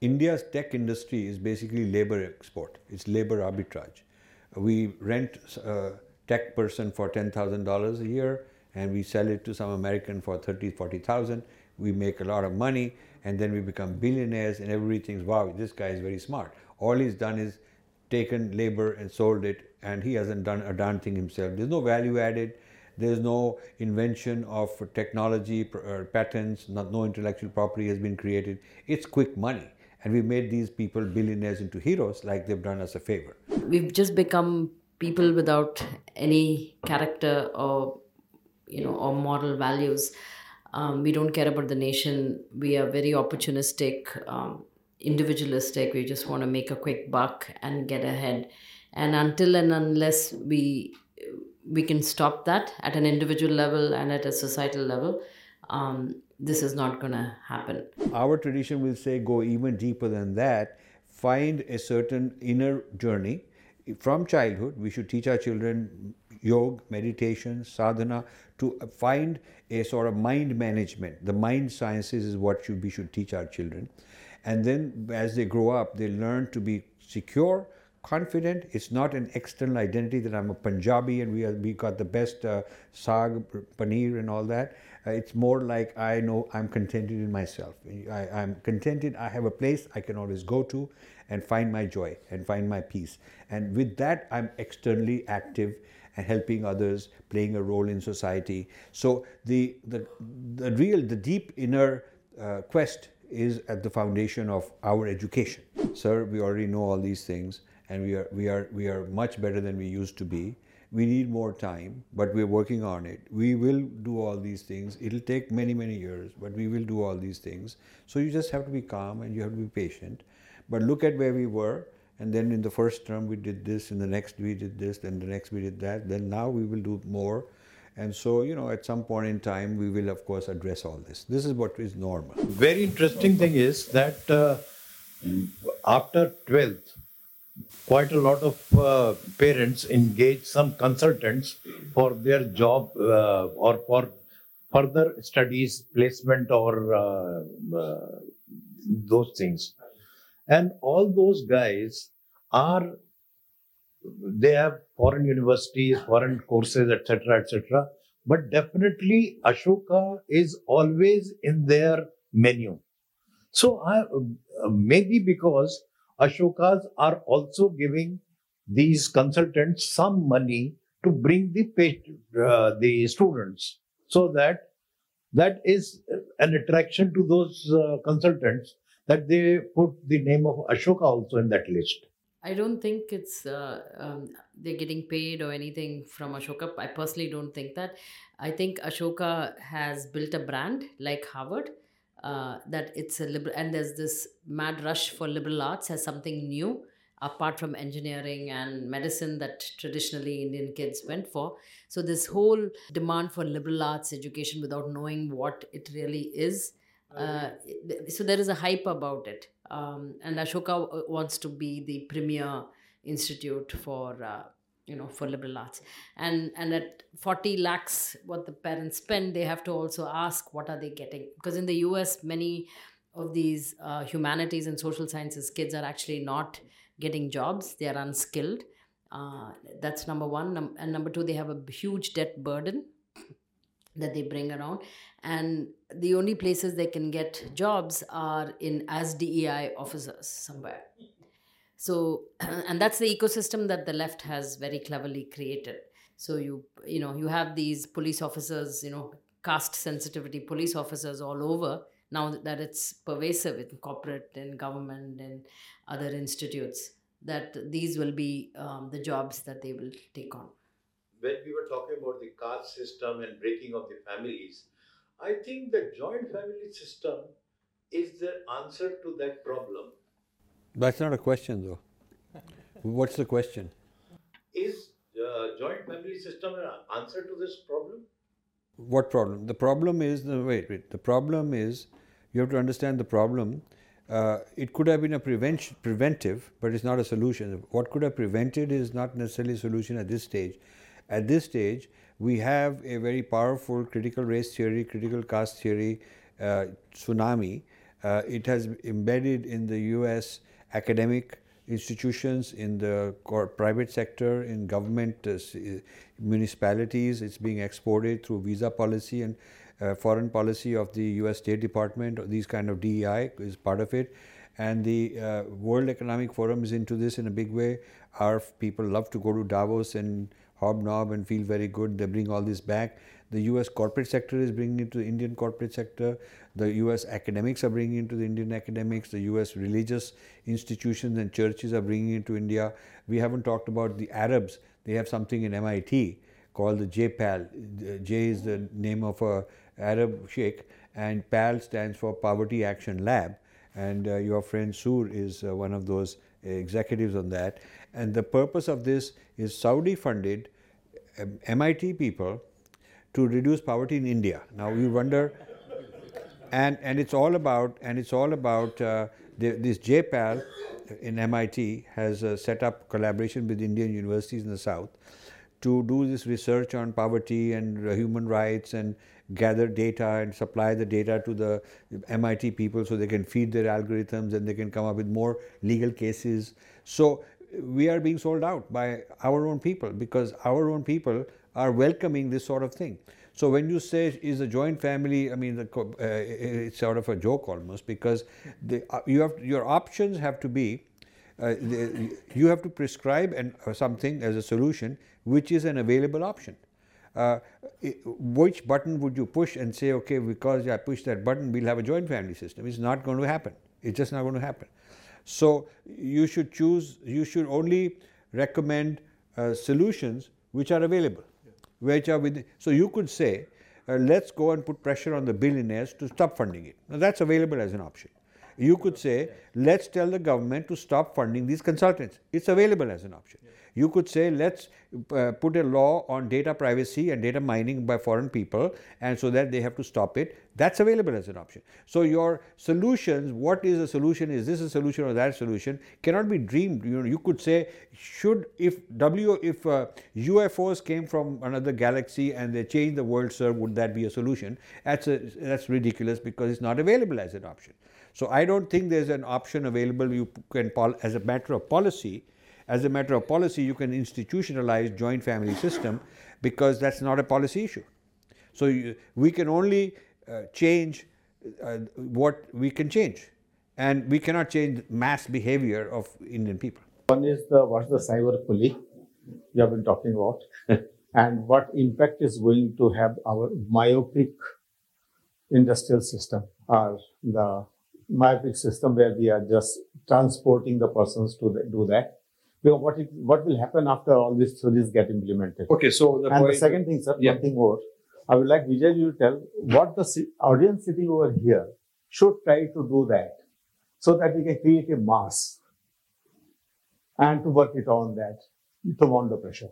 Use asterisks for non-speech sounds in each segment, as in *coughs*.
India's tech industry is basically labor export. It's labor arbitrage. We rent a tech person for $10,000 a year and we sell it to some American for 30, 40,000. We make a lot of money and then we become billionaires and everybody thinks, wow, this guy is very smart. All he's done is taken labor and sold it and he hasn't done a darn thing himself. There's no value added. There's no invention of technology, uh, patents, not, no intellectual property has been created. It's quick money. And we made these people billionaires into heroes like they've done us a favor. We've just become people without any character or you know or moral values. Um, we don't care about the nation. We are very opportunistic um, individualistic. We just want to make a quick buck and get ahead. And until and unless we we can stop that at an individual level and at a societal level um, this is not going to happen our tradition will say go even deeper than that find a certain inner journey from childhood we should teach our children yoga meditation sadhana to find a sort of mind management. The mind sciences is what should, we should teach our children. And then as they grow up, they learn to be secure, confident. It's not an external identity that I'm a Punjabi and we, are, we got the best uh, saag, paneer and all that. Uh, it's more like I know I'm contented in myself. I, I'm contented. I have a place I can always go to and find my joy and find my peace. And with that, I'm externally active and helping others, playing a role in society. So the, the, the real, the deep inner uh, quest is at the foundation of our education. Sir, we already know all these things and we are, we are, we are much better than we used to be. We need more time, but we're working on it. We will do all these things. It'll take many, many years, but we will do all these things. So you just have to be calm and you have to be patient. But look at where we were and then in the first term we did this, in the next we did this, then the next we did that, then now we will do more. And so, you know, at some point in time, we will, of course, address all this. This is what is normal. Very interesting thing is that uh, after 12th, quite a lot of uh, parents engage some consultants for their job uh, or for further studies, placement, or uh, uh, those things. And all those guys are they have foreign universities foreign courses etc etc but definitely ashoka is always in their menu. So I, maybe because ashokas are also giving these consultants some money to bring the uh, the students so that that is an attraction to those uh, consultants that they put the name of Ashoka also in that list. I don't think it's uh, um, they're getting paid or anything from Ashoka. I personally don't think that. I think Ashoka has built a brand like Harvard. Uh, that it's a liberal and there's this mad rush for liberal arts as something new apart from engineering and medicine that traditionally Indian kids went for. So, this whole demand for liberal arts education without knowing what it really is uh, so there is a hype about it. Um, and Ashoka wants to be the premier institute for uh, you know for liberal arts. And and at 40 lakhs what the parents spend they have to also ask what are they getting. Because in the us many of these uh, humanities and social sciences kids are actually not getting jobs. They are unskilled. Uh, that's number one. Num- and number two they have a huge debt burden that they bring around. And the only places they can get jobs are in as DEI officers somewhere. So, *clears throat* and that's the ecosystem that the left has very cleverly created. So you you know you have these police officers, you know, caste sensitivity police officers all over. Now that it's pervasive in corporate and government and other institutes, that these will be um, the jobs that they will take on when we were talking about the caste system and breaking of the families, I think the joint family system is the answer to that problem. That's not a question, though. What's the question? Is uh, joint family system an answer to this problem? What problem? The problem is the wait, wait. The problem is you have to understand the problem. Uh, it could have been a prevention, preventive, but it's not a solution. What could have prevented is not necessarily a solution at this stage. At this stage, we have a very powerful critical race theory, critical caste theory uh, tsunami Uh, it has embedded in the U.S. academic institutions, in the private sector, in government uh, uh, municipalities. It's being exported through visa policy and uh, foreign policy of the U.S. State Department. These kind of DEI is part of it, and the uh, World Economic Forum is into this in a big way. Our people love to go to Davos and hobnob and feel very good. They bring all this back. The US corporate sector is bringing it to the Indian corporate sector. The US academics are bringing it to the Indian academics. The US religious institutions and churches are bringing it to India. We haven't talked about the Arabs. They have something in MIT called the JPAL. J is the name of a Arab sheikh, and PAL stands for Poverty Action Lab. And uh, your friend Sur is uh, one of those executives on that. And the purpose of this is Saudi funded um, MIT people to reduce poverty in India. Now you wonder, and and it's all about and it's all about uh, the, this JPAL in MIT has uh, set up collaboration with Indian universities in the south to do this research on poverty and uh, human rights and gather data and supply the data to the MIT people so they can feed their algorithms and they can come up with more legal cases. So we are being sold out by our own people because our own people are welcoming this sort of thing. So when you say is a joint family, I mean, the, uh, it's sort of a joke almost because the, uh, you have your options have to be. Uh, the, you have to prescribe and uh, something as a solution which is an available option. Uh, which button would you push and say, okay, because I push that button, we'll have a joint family system? It's not going to happen. It's just not going to happen. So you should choose. You should only recommend uh, solutions which are available which are. So you could say, uh, let's go and put pressure on the billionaires to stop funding it. Now that's available as an option. You could say, let's tell the government to stop funding these consultants. It's available as an option. You could say, let's uh, put a law on data privacy and data mining by foreign people, and so that they have to stop it. That's available as an option. So your solutions, what is a solution? Is this a solution or that solution? Cannot be dreamed. You know, you could say, should if W if uh, UFOs came from another galaxy and they changed the world, sir, would that be a solution? That's a, that's ridiculous because it's not available as an option. So I don't think there's an option available. You can, as a matter of policy, as a matter of policy, you can institutionalize joint family system because that's not a policy issue. So you, we can only uh, change uh, what we can change, and we cannot change mass behavior of Indian people. One is the what's the cyber coolie you have been talking about, *laughs* and what impact is going to have our myopic industrial system or the myopic system where we are just transporting the persons to the, do that what it, what will happen after all these theories get implemented. Okay, so the and the second thing, sir, yeah. one thing more. I would like Vijay you to tell what the audience sitting over here should try to do that so that we can create a mass and to work it on that to mount the pressure.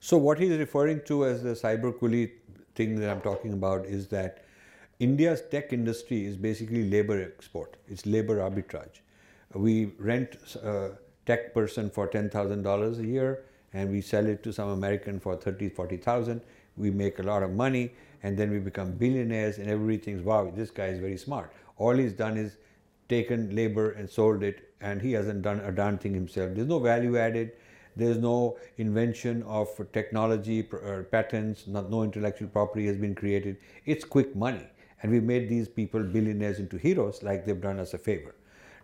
So what he's referring to as the cyber coolie thing that I'm talking about is that India's tech industry is basically labor export. It's labor arbitrage. We rent uh, tech person for $10,000 a year and we sell it to some American for 30, 40,000. We make a lot of money and then we become billionaires and everybody thinks, wow, this guy is very smart. All he's done is taken labor and sold it and he hasn't done a darn thing himself. There's no value added. There's no invention of technology, uh, patents, not, no intellectual property has been created. It's quick money. And we made these people billionaires into heroes like they've done us a favor.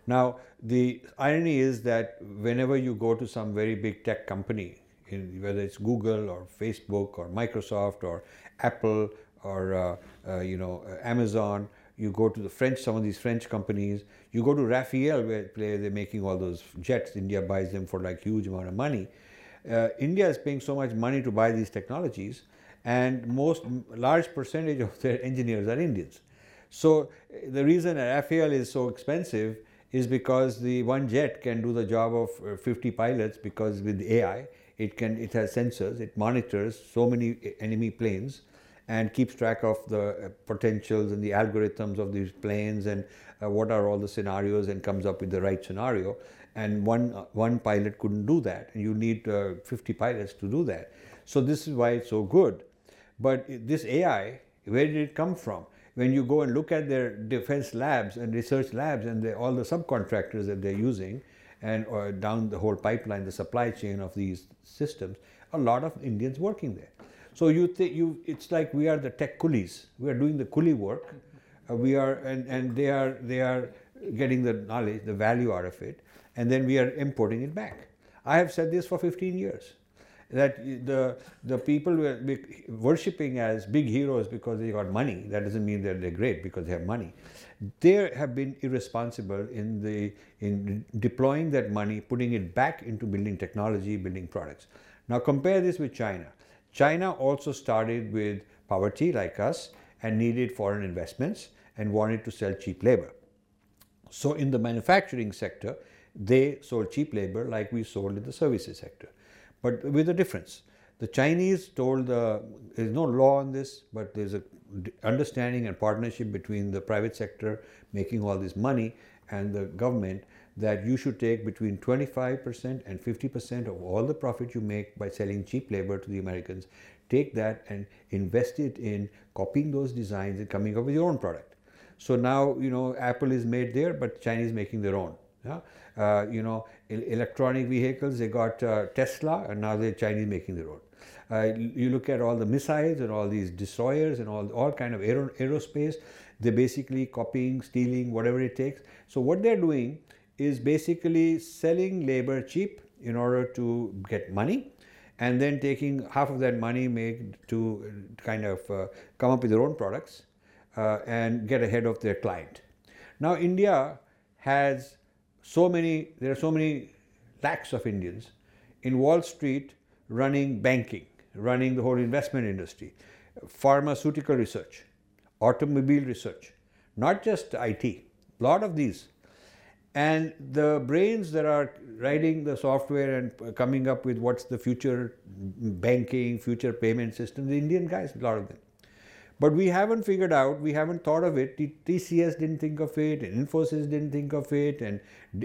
Now, the irony is that whenever you go to some very big tech company, in, whether it's Google or Facebook or Microsoft or Apple or uh, uh, you know uh, Amazon, you go to the French, some of these French companies, you go to Rafale where they're making all those jets. India buys them for like huge amount of money. Uh, India is paying so much money to buy these technologies, and most large percentage of their engineers are Indians. So the reason Rafale is so expensive is because the one jet can do the job of uh, 50 pilots because with AI it can it has sensors it monitors so many enemy planes and keeps track of the uh, potentials and the algorithms of these planes and uh, what are all the scenarios and comes up with the right scenario. And one uh, one pilot couldn't do that. And you need uh, 50 pilots to do that. So this is why it's so good. But this ai where did it come from when you go and look at their defense labs and research labs and they, all the subcontractors that they're using and or down the whole pipeline, the supply chain of these systems, a lot of Indians working there. So you think you, it's like we are the tech coolies. We are doing the coolie work. Uh, we are, and, and they are, they are getting the knowledge, the value out of it, and then we are importing it back. I have said this for 15 years that the the people were worshipping as big heroes because they got money. That doesn't mean that they're great because they have money. They have been irresponsible in the in deploying that money, putting it back into building technology, building products. Now compare this with China. China also started with poverty like us and needed foreign investments and wanted to sell cheap labor. So in the manufacturing sector, they sold cheap labor like we sold in the services sector, but with a difference. The Chinese told the, there's no law on this, but there's a understanding and partnership between the private sector making all this money and the government that you should take between 25% and 50% of all the profit you make by selling cheap labor to the Americans. Take that and invest it in copying those designs and coming up with your own product. So now, you know, Apple is made there, but Chinese making their own. Yeah? Uh, you know, electronic vehicles, they got uh, Tesla, and now they're Chinese making their own. Uh, you look at all the missiles and all these destroyers and all, all kind of aero, aerospace, they're basically copying, stealing, whatever it takes. So what they're doing is basically selling labor cheap in order to get money and then taking half of that money to kind of uh, come up with their own products uh, and get ahead of their client. Now India has so many, there are so many lakhs of Indians in Wall Street running banking, running the whole investment industry, pharmaceutical research, automobile research, not just IT, a lot of these. And the brains that are writing the software and coming up with what's the future banking, future payment system, the Indian guys, a lot of them. But we haven't figured out, we haven't thought of it. TCS didn't think of it, and Infosys didn't think of it, and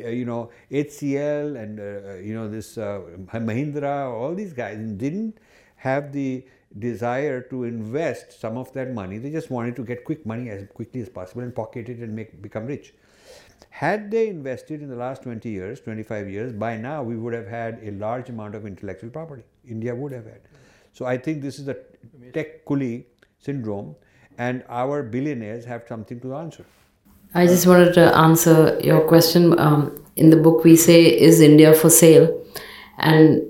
uh, you know HCL and uh, you know this uh, Mahindra, all these guys didn't have the desire to invest some of that money. They just wanted to get quick money as quickly as possible and pocket it and make become rich. Had they invested in the last 20 years, 25 years, by now we would have had a large amount of intellectual property. India would have had. So I think this is a tech coolie syndrome, and our billionaires have something to answer. I just wanted to answer your question. Um, in the book, we say, Is India for sale? And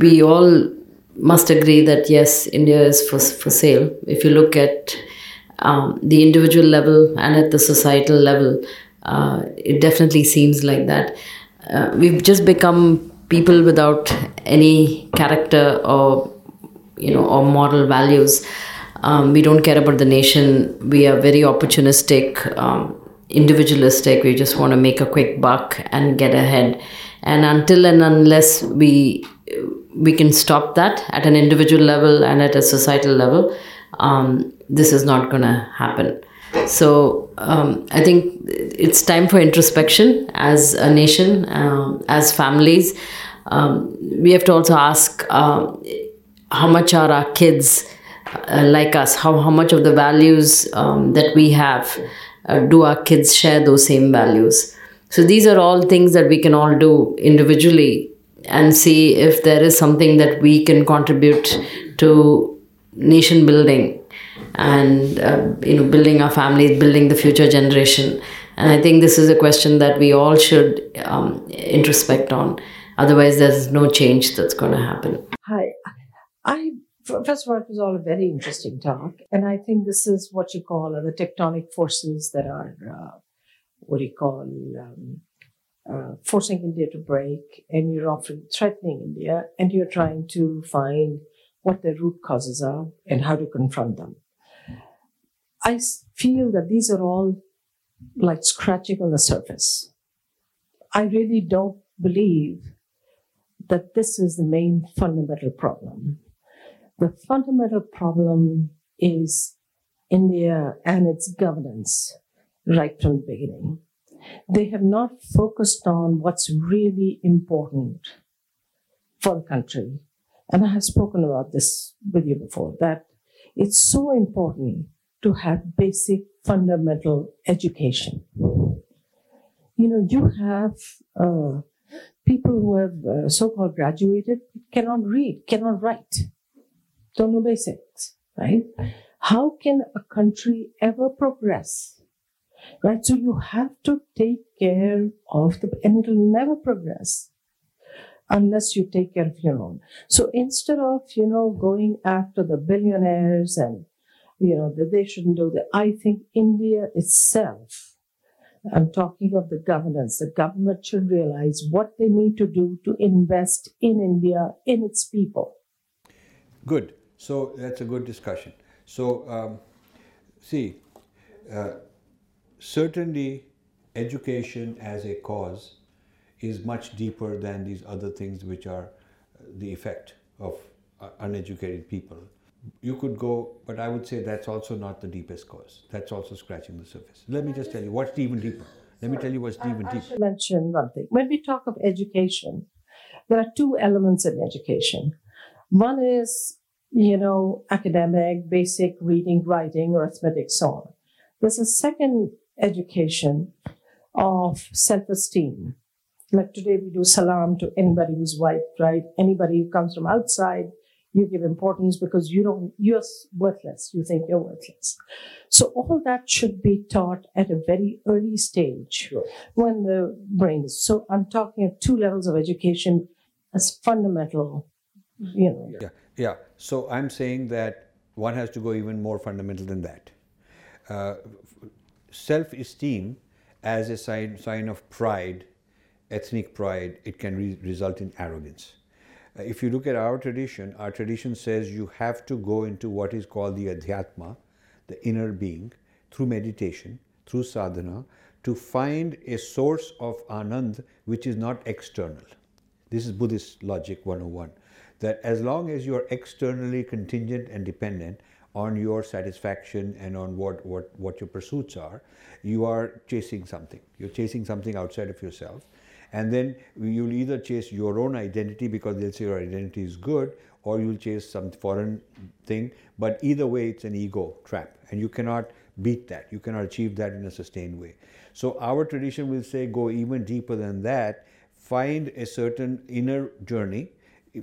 we all must agree that yes, India is for, for sale. If you look at um, the individual level and at the societal level, uh, it definitely seems like that. Uh, we've just become people without any character or you know or moral values um, we don't care about the nation. We are very opportunistic, um, individualistic. We just want to make a quick buck and get ahead. And until and unless we we can stop that at an individual level and at a societal level, um, this is not going to happen. So um, I think it's time for introspection as a nation, um, as families. Um, we have to also ask uh, how much are our kids uh, like us how, how much of the values um, that we have uh, do our kids share those same values? So these are all things that we can all do individually and see if there is something that we can contribute to nation building and uh, you know building our families building the future generation. And i think this is a question that we all should um, introspect on. Otherwise there's no change that's going to happen. Hi First of all, it was all a very interesting talk. And I think this is what you call the tectonic forces that are, uh, what do you call, um, uh, forcing India to break. And you're often threatening India and you're trying to find what the root causes are and how to confront them. I feel that these are all like scratching on the surface. I really don't believe that this is the main fundamental problem. The fundamental problem is India and its governance right from the beginning. They have not focused on what's really important for the country. And I have spoken about this with you before that it's so important to have basic fundamental education. You know, you have uh, people who have uh, so called graduated cannot read, cannot write, don't know basics, right? How can a country ever progress? Right? So you have to take care of the, and it'll never progress unless you take care of your own. So instead of, you know, going after the billionaires and, you know, that they shouldn't do that, I think India itself, I'm talking of the governance, the government should realize what they need to do to invest in India, in its people. Good. So that's a good discussion. So, um, see, uh, certainly education as a cause is much deeper than these other things which are uh, the effect of uh, uneducated people. You could go, but I would say that's also not the deepest cause. That's also scratching the surface. Let me just tell you what's even deeper. Let me tell you what's even deeper. I should mention one thing. When we talk of education, there are two elements in education. One is, you know, academic, basic reading, writing, arithmetic, so on. There's a second education of self-esteem. Like today, we do salam to anybody who's white, right? Anybody who comes from outside, you give importance because you don't, you're worthless. You think you're worthless. So all that should be taught at a very early stage when the brain is. So I'm talking of two levels of education as fundamental, you know. Yeah, yeah. So I'm saying that one has to go even more fundamental than that. Uh, self-esteem as a sign, sign of pride, ethnic pride, it can re- result in arrogance. Uh, if you look at our tradition, our tradition says you have to go into what is called the adhyatma, the inner being, through meditation, through sadhana, to find a source of anand which is not external. This is Buddhist logic 101 that as long as you are externally contingent and dependent on your satisfaction and on what, what, what your pursuits are, you are chasing something. You're chasing something outside of yourself. And then you'll either chase your own identity because they'll say your identity is good, or you'll chase some foreign thing. But either way, it's an ego trap, and you cannot beat that. You cannot achieve that in a sustained way. So our tradition will say go even deeper than that. Find a certain inner journey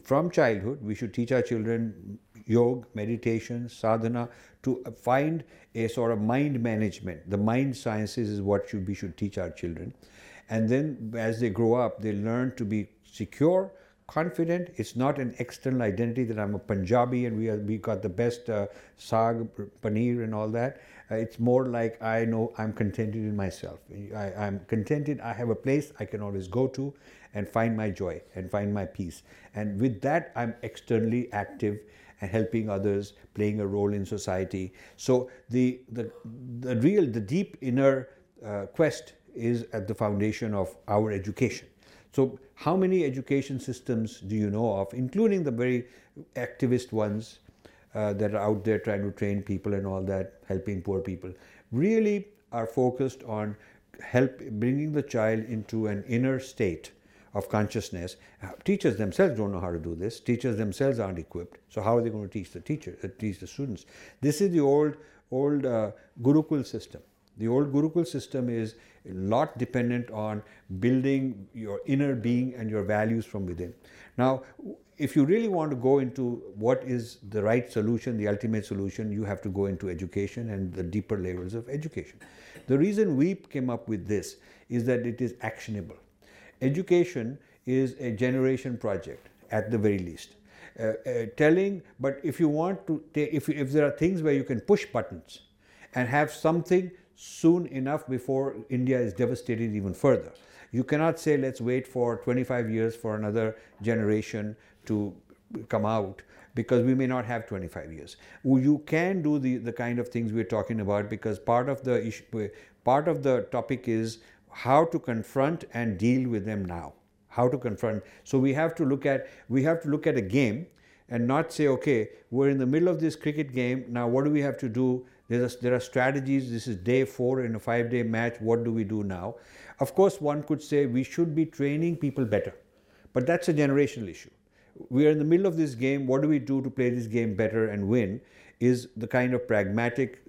from childhood. We should teach our children yoga, meditation, sadhana to find a sort of mind management. The mind sciences is what should we should teach our children. And then as they grow up, they learn to be secure, confident. It's not an external identity that I'm a Punjabi and we, are, we got the best uh, saag, paneer and all that. Uh, it's more like I know I'm contented in myself. I, I'm contented. I have a place I can always go to and find my joy and find my peace. And with that, I'm externally active and helping others, playing a role in society. So the the, the real, the deep inner uh, quest is at the foundation of our education. So, how many education systems do you know of, including the very activist ones uh, that are out there trying to train people and all that, helping poor people, really are focused on help bringing the child into an inner state of consciousness. Uh, teachers themselves don't know how to do this. Teachers themselves aren't equipped. So how are they going to teach the teacher, uh, teach the students? This is the old old uh, Gurukul system. The old Gurukul system is a lot dependent on building your inner being and your values from within. Now, if you really want to go into what is the right solution, the ultimate solution, you have to go into education and the deeper levels of education. The reason we came up with this is that it is actionable. Education is a generation project at the very least. Uh, uh, telling, but if you want to, if, if there are things where you can push buttons and have something soon enough before India is devastated even further. You cannot say, let's wait for 25 years for another generation to come out because we may not have 25 years. You can do the, the kind of things we're talking about because part of the issue, part of the topic is how to confront and deal with them now. How to confront. So we have to look at we have to look at a game and not say, okay, we're in the middle of this cricket game. Now, what do we have to do? There are, there are strategies. This is day four in a five day match. What do we do now? Of course, one could say we should be training people better, but that's a generational issue. We are in the middle of this game. What do we do to play this game better and win? is the kind of pragmatic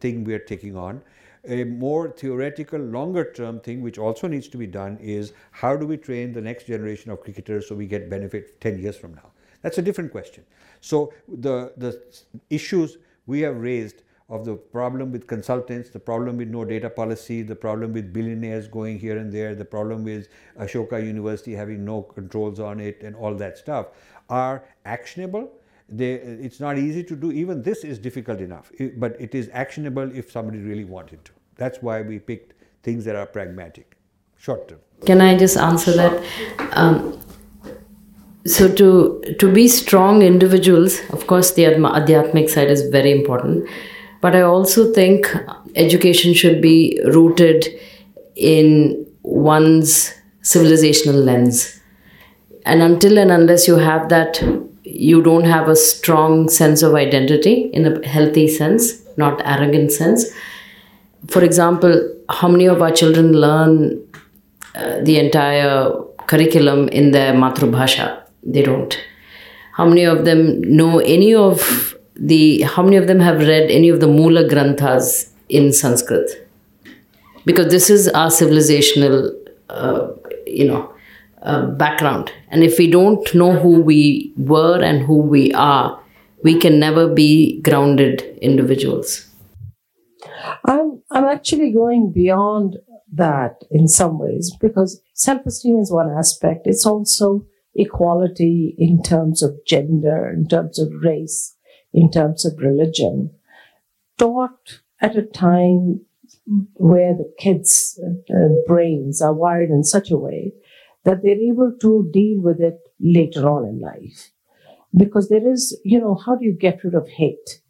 thing we are taking on. A more theoretical, longer term thing, which also needs to be done, is how do we train the next generation of cricketers so we get benefit 10 years from now? That's a different question. So, the, the issues we have raised of the problem with consultants, the problem with no data policy, the problem with billionaires going here and there, the problem with Ashoka University having no controls on it, and all that stuff are actionable. They, it's not easy to do. Even this is difficult enough, but it is actionable if somebody really wanted to. That's why we picked things that are pragmatic, short term. Can I just answer that? Um, so to to be strong individuals, of course, the adhyatmic side is very important but I also think education should be rooted in one's civilizational lens. And until and unless you have that, you don't have a strong sense of identity in a healthy sense, not arrogant sense. For example, how many of our children learn uh, the entire curriculum in their matrubhasha? They don't. How many of them know any of the how many of them have read any of the Mula Granthas in Sanskrit? Because this is our civilizational, uh, you know, uh, background, and if we don't know who we were and who we are, we can never be grounded individuals. I'm I'm actually going beyond that in some ways because self-esteem is one aspect. It's also equality in terms of gender, in terms of race, in terms of religion, taught at a time where the kids' uh, brains are wired in such a way that they're able to deal with it later on in life. Because there is, you know, how do you get rid of hate?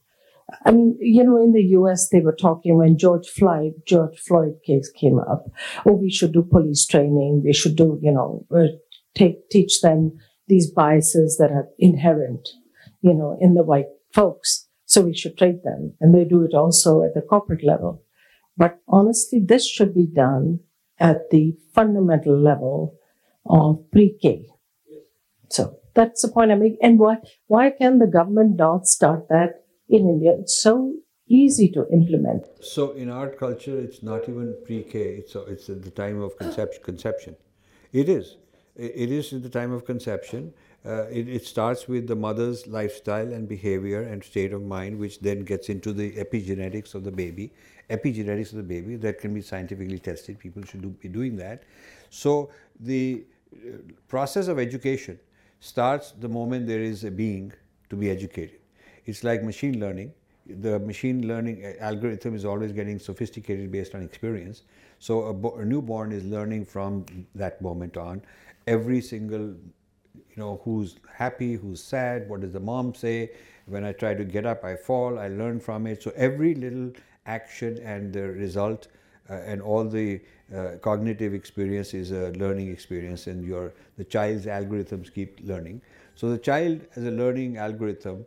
I mean, you know, in the US, they were talking when George Floyd, George Floyd case came up. Oh, we should do police training. We should do, you know, uh, take, teach them these biases that are inherent, you know, in the white folks. So we should trade them. And they do it also at the corporate level. But honestly, this should be done at the fundamental level of pre-K. So that's the point I make. And why, why can the government not start that in India? It's so easy to implement. So in art culture, it's not even pre-K. It's, it's at the time of conception. conception. It is. It is at the time of conception. Uh, it, it, starts with the mother's lifestyle and behavior and state of mind, which then gets into the epigenetics of the baby. Epigenetics of the baby that can be scientifically tested. People should do, be doing that. So the process of education starts the moment there is a being to be educated. It's like machine learning. The machine learning uh, algorithm is always getting sophisticated based on experience. So a, a newborn is learning from that moment on. Every single you know, who's happy, who's sad, what does the mom say? When I try to get up, I fall, I learn from it. So every little action and the result uh, and all the uh, cognitive experience is a learning experience and your the child's algorithms keep learning. So the child as a learning algorithm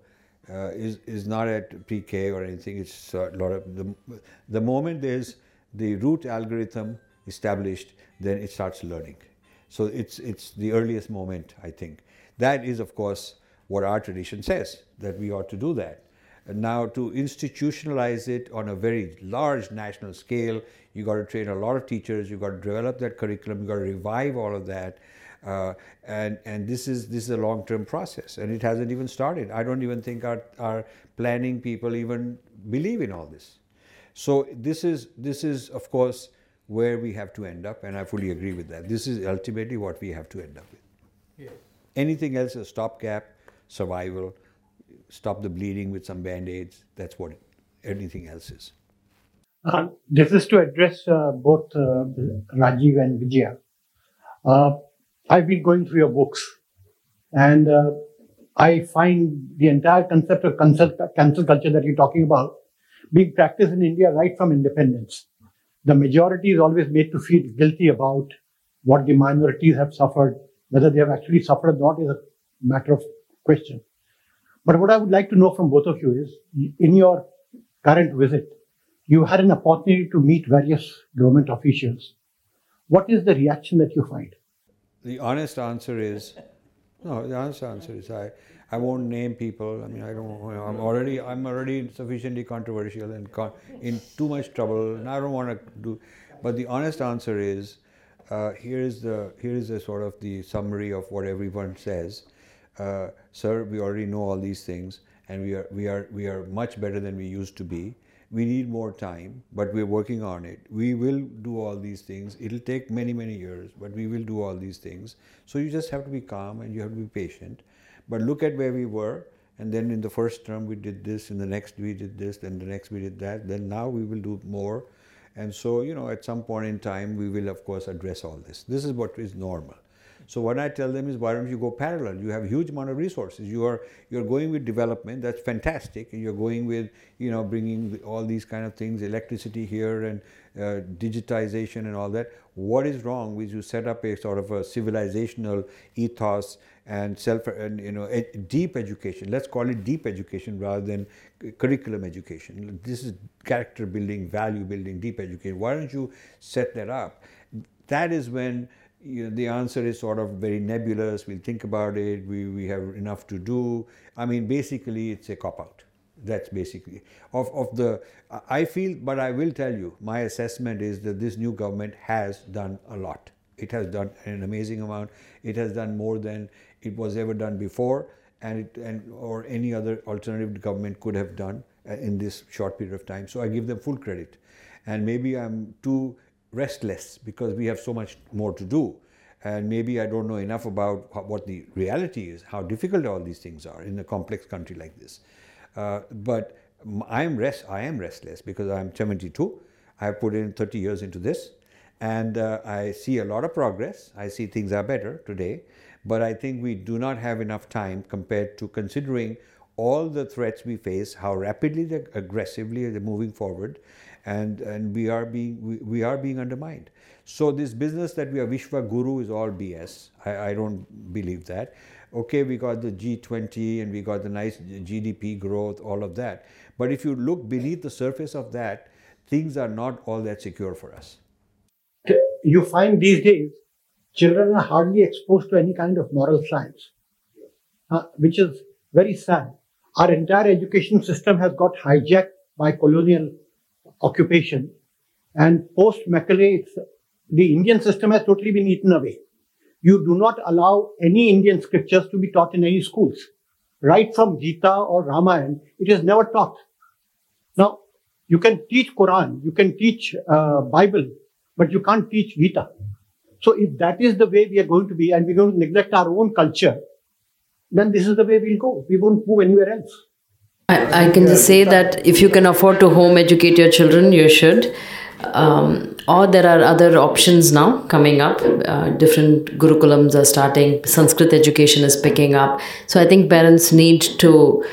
uh, is, is not at pre-K or anything. It's a lot of the, the moment there's the root algorithm established, then it starts learning. So it's, it's the earliest moment, I think. That is, of course, what our tradition says, that we ought to do that. And now, to institutionalize it on a very large national scale, you got to train a lot of teachers, you got to develop that curriculum, you got to revive all of that. Uh, and and this is this is a long term process, and it hasn't even started. I don't even think our, our planning people even believe in all this. So this is this is of course where we have to end up, and I fully agree with that. This is ultimately what we have to end up with. Yes. Anything else is stopgap, survival, stop the bleeding with some band aids. That's what anything else is. Uh, this is to address uh, both uh, Rajiv and Vijaya. Uh, I've been going through your books, and uh, I find the entire concept of cancel, cancel culture that you're talking about being practiced in India right from independence the majority is always made to feel guilty about what the minorities have suffered. Whether they have actually suffered or not is a matter of question. But what I would like to know from both of you is in your current visit, you had an opportunity to meet various government officials. What is the reaction that you find? The honest answer is no, the honest answer is I, I won't name people. I mean, I don't. You know, I'm already I'm already sufficiently controversial and con- in too much trouble, and I don't want to do. But the honest answer is, uh, here is the here is the sort of the summary of what everyone says. Uh, sir, we already know all these things, and we are we are we are much better than we used to be. We need more time, but we're working on it. We will do all these things. It'll take many many years, but we will do all these things. So you just have to be calm and you have to be patient but look at where we were, and then in the first term we did this, in the next we did this, then the next we did that, then now we will do more. And so, you know, at some point in time, we will of course address all this. This is what is normal. So what I tell them is, why don't you go parallel? You have huge amount of resources. You are you're going with development. That's fantastic. And you're going with you know bringing all these kind of things, electricity here and uh, digitization and all that. What is wrong with you set up a sort of a civilizational ethos and self and you know deep education? Let's call it deep education rather than curriculum education. This is character building, value building, deep education. Why don't you set that up? That is when you know, the answer is sort of very nebulous. We'll think about it. We, we have enough to do. I mean, basically, it's a cop out. That's basically of, of the. I feel, but I will tell you, my assessment is that this new government has done a lot. It has done an amazing amount. It has done more than it was ever done before, and it and or any other alternative government could have done uh, in this short period of time. So I give them full credit, and maybe I'm too restless because we have so much more to do. And maybe I don't know enough about what the reality is, how difficult all these things are in a complex country like this. Uh, but I am rest. I am restless because I am 72. I have put in 30 years into this, and uh, I see a lot of progress. I see things are better today, but I think we do not have enough time compared to considering all the threats we face, how rapidly, they're aggressively they're moving forward, and, and we, are being, we, we are being undermined. So this business that we are Vishwa Guru is all BS. I, I don't believe that. Okay, we got the G20 and we got the nice GDP growth, all of that. But if you look beneath the surface of that, things are not all that secure for us. You find these days children are hardly exposed to any kind of moral science, uh, which is very sad. Our entire education system has got hijacked by colonial occupation. And post Macaulay, the Indian system has totally been eaten away. You do not allow any Indian scriptures to be taught in any schools. Right from Gita or Ramayana, it is never taught. Now, you can teach Quran, you can teach uh, Bible, but you can't teach Gita. So if that is the way we are going to be and we're going to neglect our own culture, then this is the way we'll go. We won't move anywhere else. I, can just say that if you can afford to home educate your children, you should. Um, or there are other options now coming up. Uh, different gurukulams are starting. Sanskrit education is picking up. So I think parents need to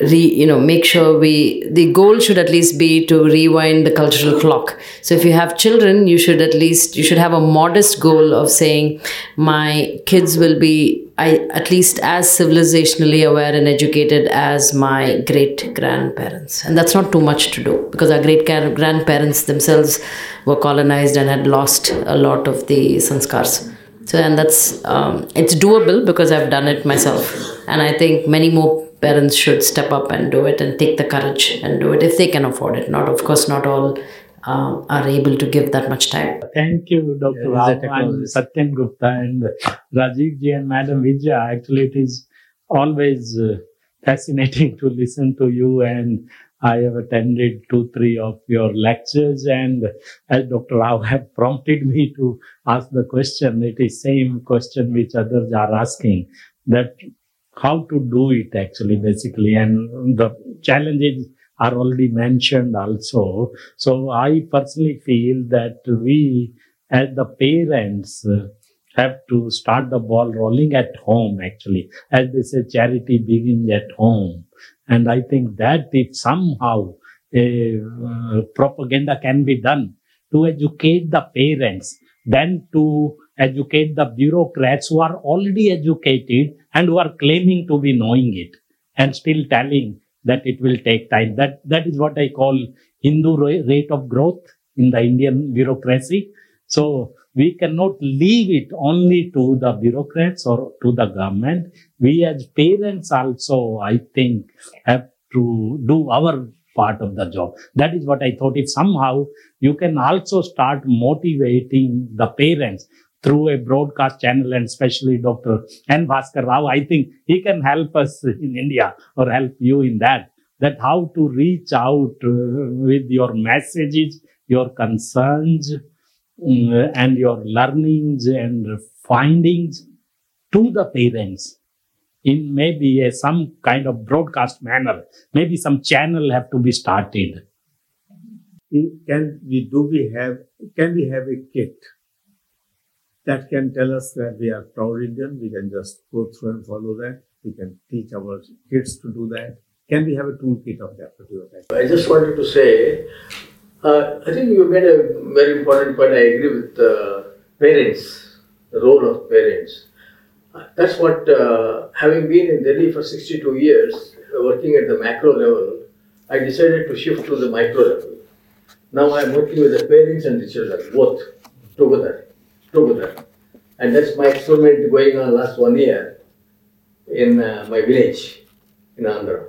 re, you know make sure we the goal should at least be to rewind the cultural clock so if you have children you should at least you should have a modest goal of saying my kids will be I, at least as civilizationally aware and educated as my great grandparents. And that's not too much to do because our great grandparents themselves were colonized and had lost a lot of the sanskars. So and that's um, it's doable because i've done it myself. And i think many more parents should step up and do it and take the courage and do it if they can afford it. Not, of course, not all uh, are able to give that much time. Thank you, Dr. Yeah, Rao and Satyam Gupta and Rajiv ji and Madam Vijaya. Actually, it is always uh, fascinating to listen to you and I have attended two, three of your lectures and as Dr. Rao have prompted me to ask the question, it is same question which others are asking that how to do it actually basically and the challenges are already mentioned also. So i personally feel that we as the parents have to start the ball rolling at home actually. As they say charity begins at home. And i think that if somehow a uh, propaganda can be done to educate the parents then to educate the bureaucrats who are already educated and who are claiming to be knowing it and still telling that it will take time. That, that is what I call Hindu rate of growth in the Indian bureaucracy. So we cannot leave it only to the bureaucrats or to the government. We as parents also, I think, have to do our part of the job. That is what I thought. If somehow you can also start motivating the parents through a broadcast channel and especially Dr. N. Bhaskar Rao, I think he can help us in India or help you in that, that how to reach out uh, with your messages, your concerns, uh, and your learnings and findings to the parents in maybe a, some kind of broadcast manner. Maybe some channel have to be started. Can we do we have can we have a kit that can tell us that we are proud Indian? We can just go through and follow that. We can teach our kids to do that. Can we have a toolkit of that particular I just wanted to say uh, I think you made a very important point. I agree with uh, parents, the role of parents. That's what, uh, having been in Delhi for 62 years, working at the macro level, I decided to shift to the micro level. Now I'm working with the parents and the children, both together, together. And that's my experiment going on last one year in uh, my village in Andhra.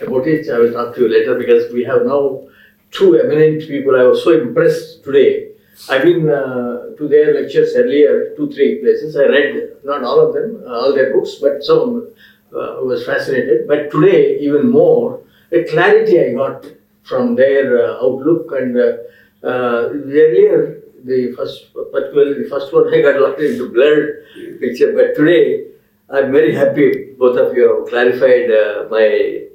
About it, I will talk to you later because we have now two eminent people. I was so impressed today. I've been uh, to their lectures earlier, two, three places. I read not all of them, uh, all their books, but some uh, was fascinated. But today, even more, the clarity I got from their uh, outlook and uh, uh, earlier, the first, particularly the first one, *laughs* I got locked into blurred picture. But today, I'm very happy both of you have clarified my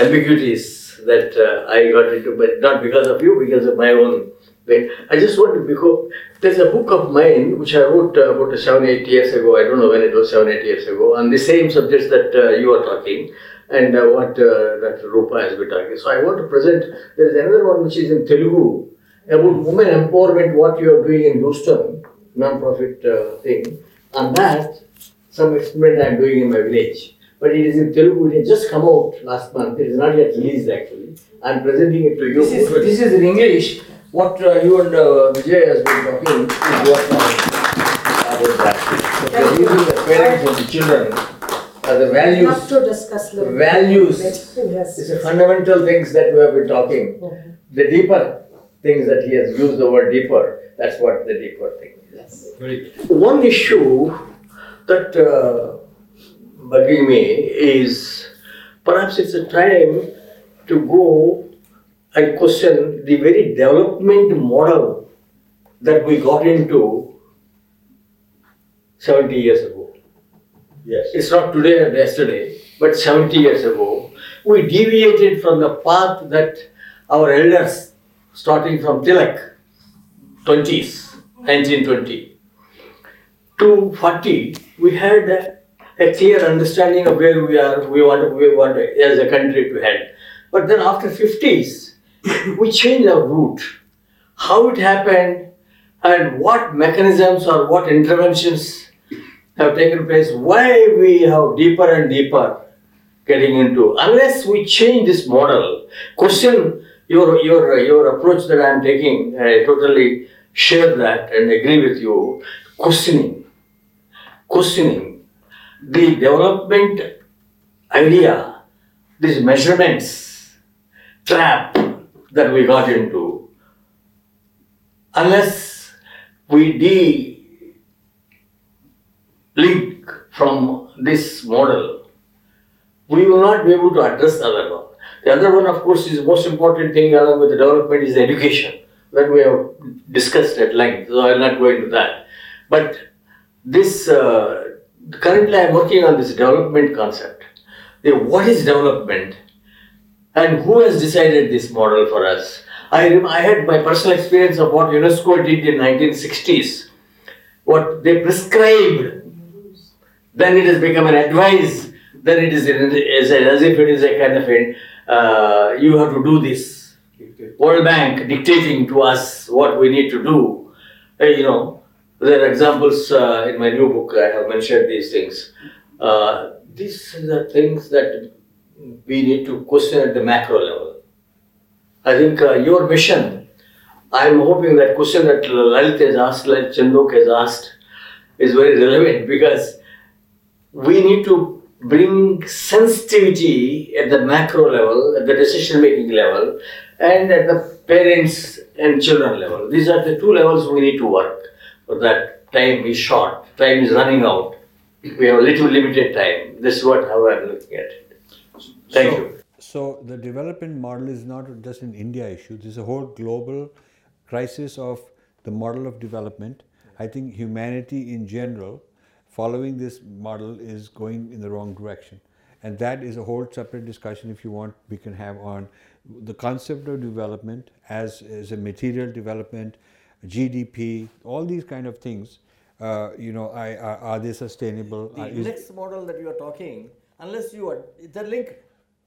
ambiguities that uh, I got into, but not because of you, because of my own. I just want to, because there's a book of mine which I wrote uh, about seven, eight years ago. I don't know when it was, seven, eight years ago, on the same subjects that uh, you are talking and uh, what uh, Dr. Rupa has been talking. So I want to present, there's another one which is in Telugu about women empowerment, what you are doing in Houston, non-profit uh, thing. On that, some experiment I'm doing in my village but it is in Telugu. It has just come out last month. It is not yet released actually. I am presenting it to you. This is, this is in English. What uh, you and uh, Vijay has been talking is what uh, about that. So using the parents and the children uh, the values. Not to discuss the values. Yes. It's the fundamental things that we have been talking. Mm-hmm. The deeper things that he has used the word deeper. That's what the deeper thing is. Yes. One issue that uh, bugging me is perhaps it's a time to go and question the very development model that we got into 70 years ago. Yes. It's not today and yesterday, but 70 years ago. We deviated from the path that our elders, starting from Tilak, 20s, 1920, to 40, we had a clear understanding of where we are, we want, we want as a country to head. But then after 50s, *coughs* we changed our route. How it happened and what mechanisms or what interventions have taken place, why we have deeper and deeper getting into. Unless we change this model, question your, your, your approach that I am taking, I totally share that and agree with you. Questioning, questioning the development idea, these measurements trap that we got into, unless we de-link from this model, we will not be able to address the other one. The other one, of course, is the most important thing along with the development is education that we have discussed at length. So I will not go into that. But this uh, currently I'm working on this development concept. What is development? And who has decided this model for us? I, I had my personal experience of what UNESCO did in 1960s. What they prescribed, then it has become an advice, then it is as, as if it is a kind of a, uh, you have to do this. World Bank dictating to us what we need to do. You know, there are examples uh, in my new book, I have mentioned these things. Uh, these are things that we need to question at the macro level. I think uh, your mission I'm hoping that question that Lalit has asked, like Chandok has asked, is very relevant because we need to bring sensitivity at the macro level, at the decision making level, and at the parents and children level. These are the two levels we need to work. For that time is short, time is running out. We have a little limited time. This is what how I'm looking at it. Thank so, you. So the development model is not just an India issue. This is a whole global crisis of the model of development. I think humanity in general, following this model, is going in the wrong direction. And that is a whole separate discussion, if you want, we can have on the concept of development as, as a material development, GDP, all these kind of things. Uh, you know, I, are, are they sustainable? The Are- is- next model that you are talking, unless you are, they're linked.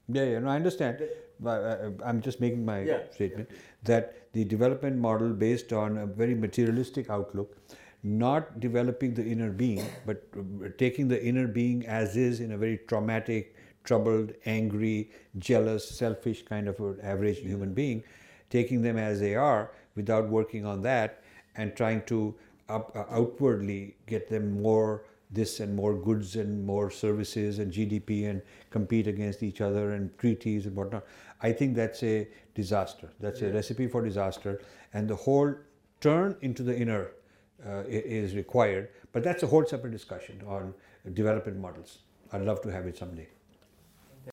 Yeah, yeah, no, I understand. But uh, I'm just making my Yeah. statement that the development model based on a very materialistic outlook, not developing the inner being, but taking the inner being as is in a very traumatic, troubled, angry, jealous, selfish kind of an average human being, taking them as they are without working on that and trying to up, uh, outwardly get them more this and more goods and more services and GDP and compete against each other and treaties and whatnot. I think that's a disaster. That's a recipe for disaster. And the whole turn into the inner uh, is required. But that's a whole separate discussion on development models. I'd love to have it someday.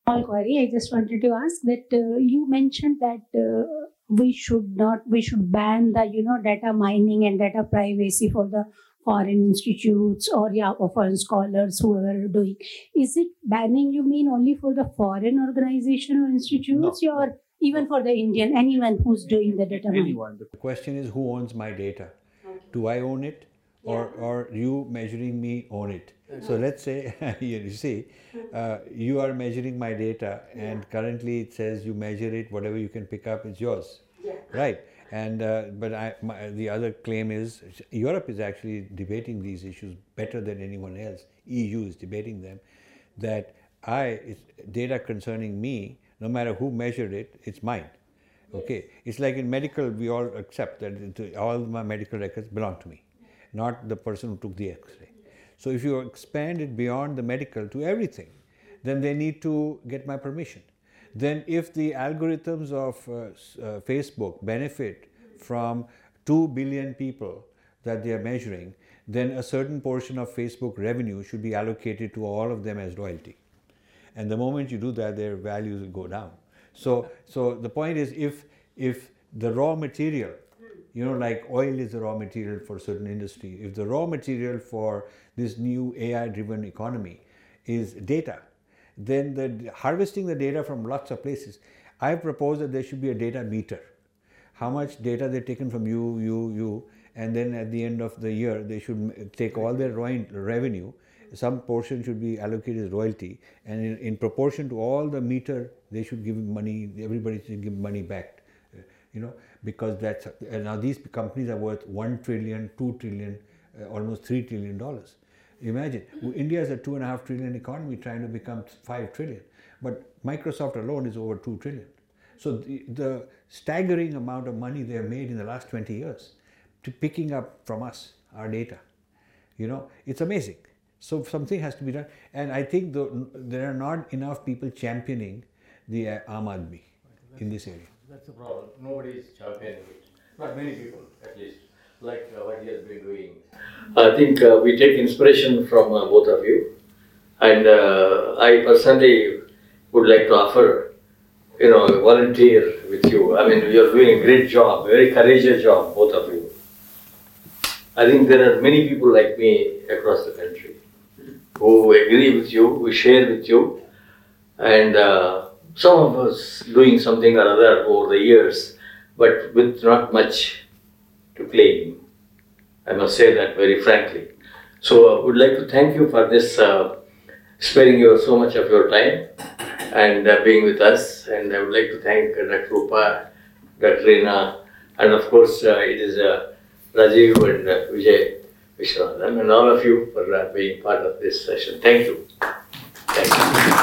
small query. I just wanted to ask that uh, you mentioned that uh, we should not, we should ban the, you know, data mining and data privacy for the foreign institutes or yeah, or foreign scholars, whoever are doing. Is it banning you mean only for the foreign organization or institutes, or even for the Indian, anyone who's doing the data mining? Anyone. The question is who owns my data? Do I own it? Or, or you measuring me own it? So let's say, *laughs* you see, uh, you are measuring my data, and currently it says you measure it, whatever you can pick up is yours. Right. And uh, but I, my, the other claim is Europe is actually debating these issues better than anyone else. EU is debating them. That I it's data concerning me, no matter who measured it, it's mine. Okay, it's like in medical, we all accept that all my medical records belong to me, not the person who took the X-ray. So if you expand it beyond the medical to everything, then they need to get my permission. Then if the algorithms of uh, uh, Facebook benefit from 2 billion people that they are measuring, then a certain portion of Facebook revenue should be allocated to all of them as royalty. And the moment you do that, their values go down. So, so the point is, if if the raw material, you know, like oil is the raw material for certain industry, if the raw material for this new AI-driven economy is data, then the harvesting the data from lots of places. I propose that there should be a data meter. How much data they're taken from you, you, you, and then at the end of the year, they should take all their revenue. Some portion should be allocated as royalty, and in, in proportion to all the meter, they should give money. Everybody should give money back, uh, you know, because that's now these companies are worth one trillion, two trillion, uh, almost three trillion dollars. Imagine India is a two and a half trillion economy trying to become five trillion, but Microsoft alone is over two trillion. So the, the staggering amount of money they have made in the last 20 years to picking up from us our data, you know, it's amazing. So something has to be done, and I think the, there are not enough people championing the uh, Aam Aadmi in this area. That's the problem. Nobody is championing it. Not many people, at least, like uh, what he has been doing. I think uh, we take inspiration from uh, both of you, and uh, I personally would like to offer, you know, a volunteer with you. I mean, you're doing a great job, very courageous job, both of you. I think there are many people like me across the country who agree with you, who share with you, and uh, some of us doing something or other over the years, but with not much to claim. I must say that very frankly. So I would like to thank you for this, uh, sparing you so much of your time and uh, being with us. And I would like to thank uh, Dr. Rupa, Dr. Reena, and of course uh, it is uh, Rajiv and uh, Vijay Vishwanathan and all of you for uh, being part of this session. Thank you. Thank you.